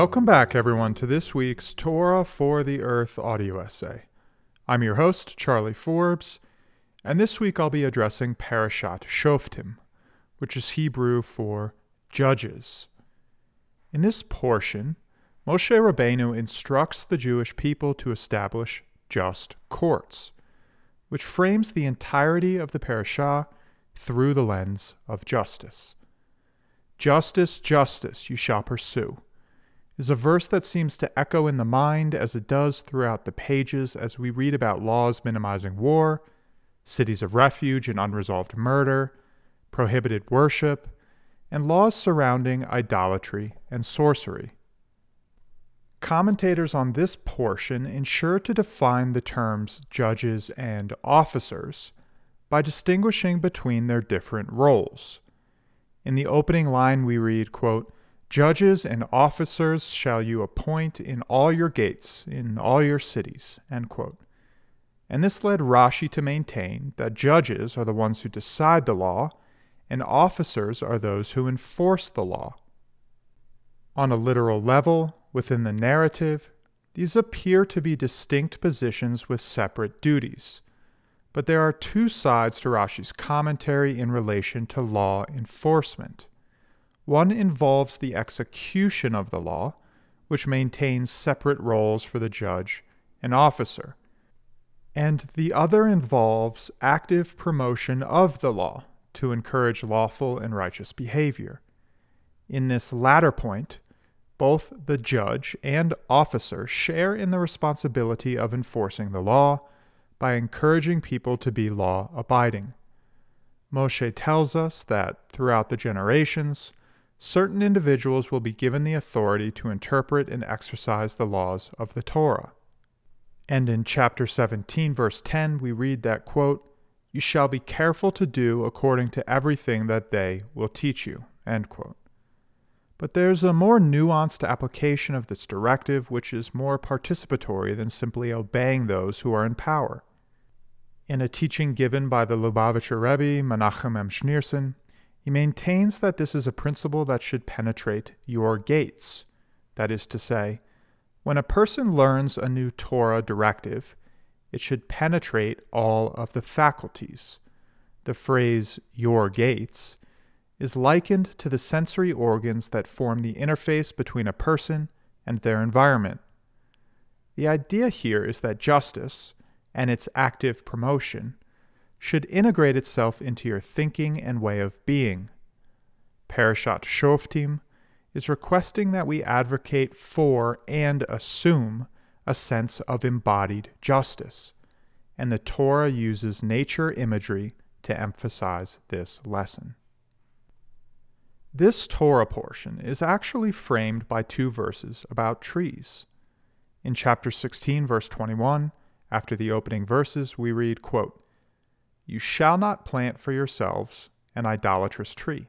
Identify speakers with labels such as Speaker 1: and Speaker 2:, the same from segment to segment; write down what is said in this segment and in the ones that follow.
Speaker 1: Welcome back, everyone, to this week's Torah for the Earth audio essay. I'm your host, Charlie Forbes, and this week I'll be addressing Parashat Shoftim, which is Hebrew for judges. In this portion, Moshe Rabbeinu instructs the Jewish people to establish just courts, which frames the entirety of the parashah through the lens of justice. Justice, justice, you shall pursue is a verse that seems to echo in the mind as it does throughout the pages as we read about laws minimizing war, cities of refuge and unresolved murder, prohibited worship, and laws surrounding idolatry and sorcery. Commentators on this portion ensure to define the terms judges and officers by distinguishing between their different roles. In the opening line, we read, quote, Judges and officers shall you appoint in all your gates, in all your cities. And this led Rashi to maintain that judges are the ones who decide the law, and officers are those who enforce the law. On a literal level, within the narrative, these appear to be distinct positions with separate duties. But there are two sides to Rashi's commentary in relation to law enforcement. One involves the execution of the law, which maintains separate roles for the judge and officer. And the other involves active promotion of the law to encourage lawful and righteous behavior. In this latter point, both the judge and officer share in the responsibility of enforcing the law by encouraging people to be law abiding. Moshe tells us that throughout the generations, certain individuals will be given the authority to interpret and exercise the laws of the Torah. And in chapter 17, verse 10, we read that, quote, You shall be careful to do according to everything that they will teach you. End quote. But there's a more nuanced application of this directive, which is more participatory than simply obeying those who are in power. In a teaching given by the Lubavitcher Rebbe, Menachem M. Schneerson, he maintains that this is a principle that should penetrate your gates. That is to say, when a person learns a new Torah directive, it should penetrate all of the faculties. The phrase, your gates, is likened to the sensory organs that form the interface between a person and their environment. The idea here is that justice, and its active promotion, should integrate itself into your thinking and way of being. Parashat Shoftim is requesting that we advocate for and assume a sense of embodied justice, and the Torah uses nature imagery to emphasize this lesson. This Torah portion is actually framed by two verses about trees. In chapter 16, verse 21, after the opening verses, we read, quote, you shall not plant for yourselves an idolatrous tree,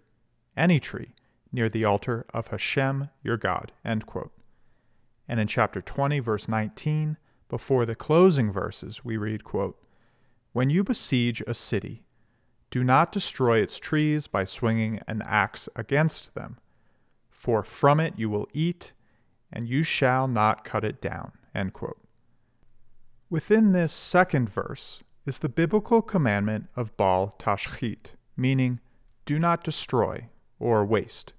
Speaker 1: any tree, near the altar of Hashem your God. And in chapter 20, verse 19, before the closing verses, we read, quote, When you besiege a city, do not destroy its trees by swinging an axe against them, for from it you will eat, and you shall not cut it down. Within this second verse, is the biblical commandment of Bal Tashchit, meaning do not destroy or waste,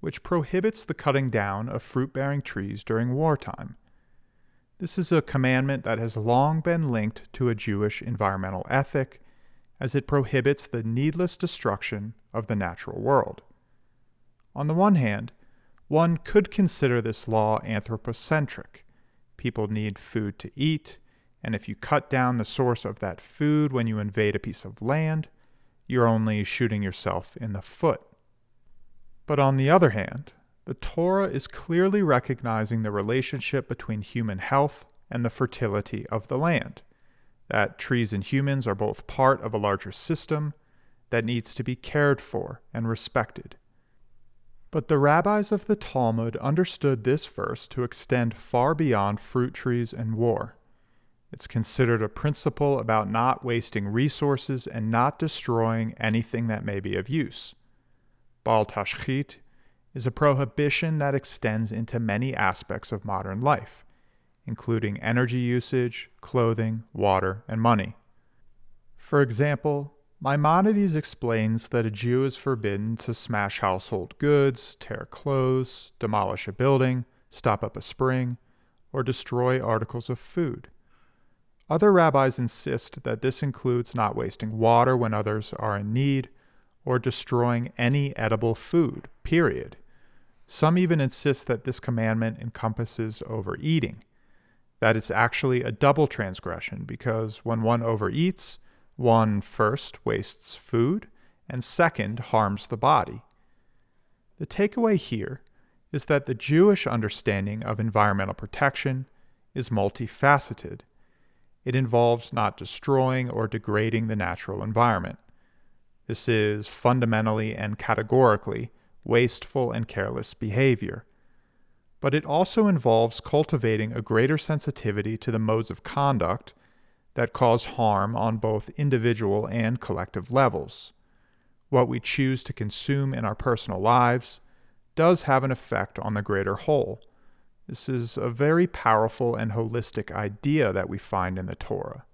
Speaker 1: which prohibits the cutting down of fruit bearing trees during wartime. This is a commandment that has long been linked to a Jewish environmental ethic, as it prohibits the needless destruction of the natural world. On the one hand, one could consider this law anthropocentric. People need food to eat, and if you cut down the source of that food when you invade a piece of land, you're only shooting yourself in the foot. But on the other hand, the Torah is clearly recognizing the relationship between human health and the fertility of the land, that trees and humans are both part of a larger system that needs to be cared for and respected. But the rabbis of the Talmud understood this verse to extend far beyond fruit trees and war. It's considered a principle about not wasting resources and not destroying anything that may be of use. Bal Tashchit is a prohibition that extends into many aspects of modern life, including energy usage, clothing, water, and money. For example, Maimonides explains that a Jew is forbidden to smash household goods, tear clothes, demolish a building, stop up a spring, or destroy articles of food. Other rabbis insist that this includes not wasting water when others are in need or destroying any edible food, period. Some even insist that this commandment encompasses overeating, that it's actually a double transgression because when one overeats, one first wastes food and second harms the body. The takeaway here is that the Jewish understanding of environmental protection is multifaceted. It involves not destroying or degrading the natural environment. This is fundamentally and categorically wasteful and careless behavior. But it also involves cultivating a greater sensitivity to the modes of conduct that cause harm on both individual and collective levels. What we choose to consume in our personal lives does have an effect on the greater whole. This is a very powerful and holistic idea that we find in the Torah.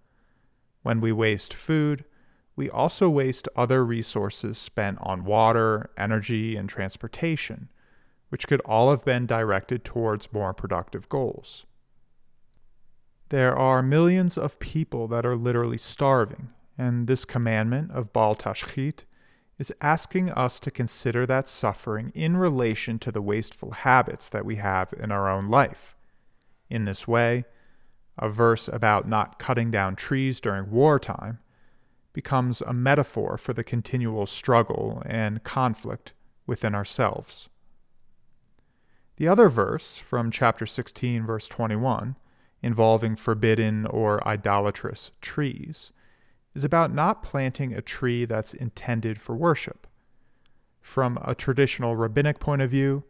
Speaker 1: When we waste food, we also waste other resources spent on water, energy, and transportation, which could all have been directed towards more productive goals. There are millions of people that are literally starving, and this commandment of Bal Tashchit is asking us to consider that suffering in relation to the wasteful habits that we have in our own life. In this way, a verse about not cutting down trees during wartime becomes a metaphor for the continual struggle and conflict within ourselves. The other verse from chapter 16, verse 21, involving forbidden or idolatrous trees, is about not planting a tree that's intended for worship. From a traditional rabbinic point of view,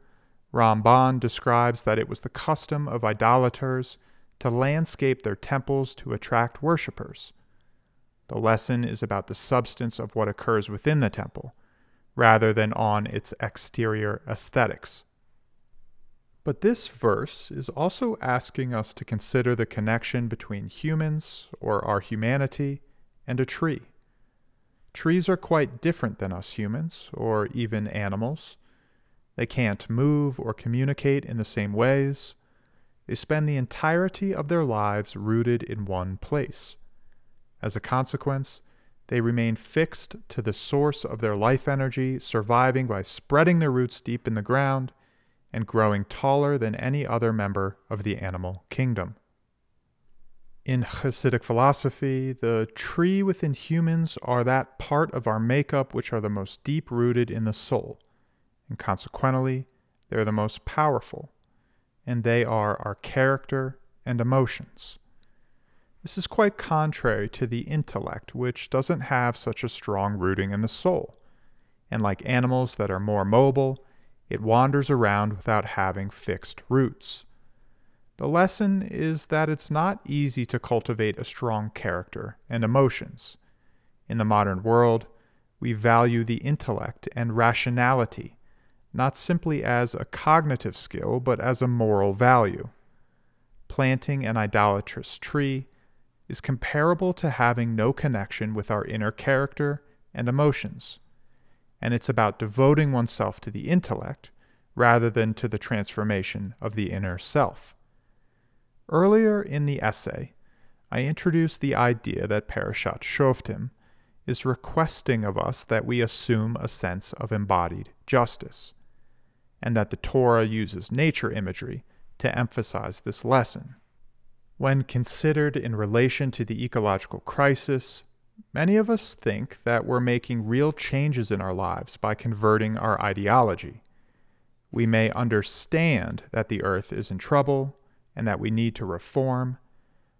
Speaker 1: Ramban describes that it was the custom of idolaters to landscape their temples to attract worshippers. The lesson is about the substance of what occurs within the temple, rather than on its exterior aesthetics. But this verse is also asking us to consider the connection between humans, or our humanity, and a tree. Trees are quite different than us humans, or even animals. They can't move or communicate in the same ways. They spend the entirety of their lives rooted in one place. As a consequence, they remain fixed to the source of their life energy, surviving by spreading their roots deep in the ground and growing taller than any other member of the animal kingdom. In Hasidic philosophy, the tree within humans are that part of our makeup which are the most deep rooted in the soul, and consequently, they are the most powerful, and they are our character and emotions. This is quite contrary to the intellect, which doesn't have such a strong rooting in the soul, and like animals that are more mobile, it wanders around without having fixed roots. The lesson is that it's not easy to cultivate a strong character and emotions. In the modern world, we value the intellect and rationality, not simply as a cognitive skill, but as a moral value. Planting an idolatrous tree is comparable to having no connection with our inner character and emotions, and it's about devoting oneself to the intellect rather than to the transformation of the inner self. Earlier in the essay, I introduced the idea that Parashat Shoftim is requesting of us that we assume a sense of embodied justice, and that the Torah uses nature imagery to emphasize this lesson. When considered in relation to the ecological crisis, many of us think that we're making real changes in our lives by converting our ideology. We may understand that the earth is in trouble and that we need to reform,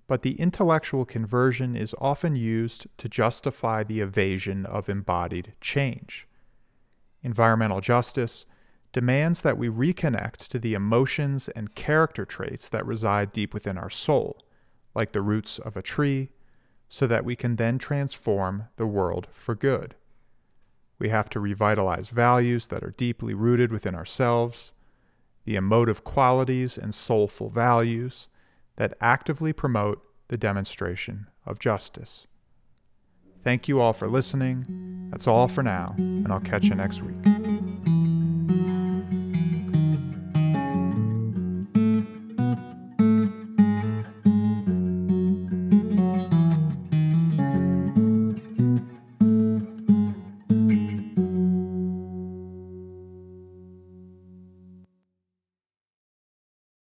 Speaker 1: but the intellectual conversion is often used to justify the evasion of embodied change. Environmental justice demands that we reconnect to the emotions and character traits that reside deep within our soul, like the roots of a tree, so that we can then transform the world for good. We have to revitalize values that are deeply rooted within ourselves, the emotive qualities and soulful values that actively promote the demonstration of justice. Thank you all for listening. That's all for now, and I'll catch you next week.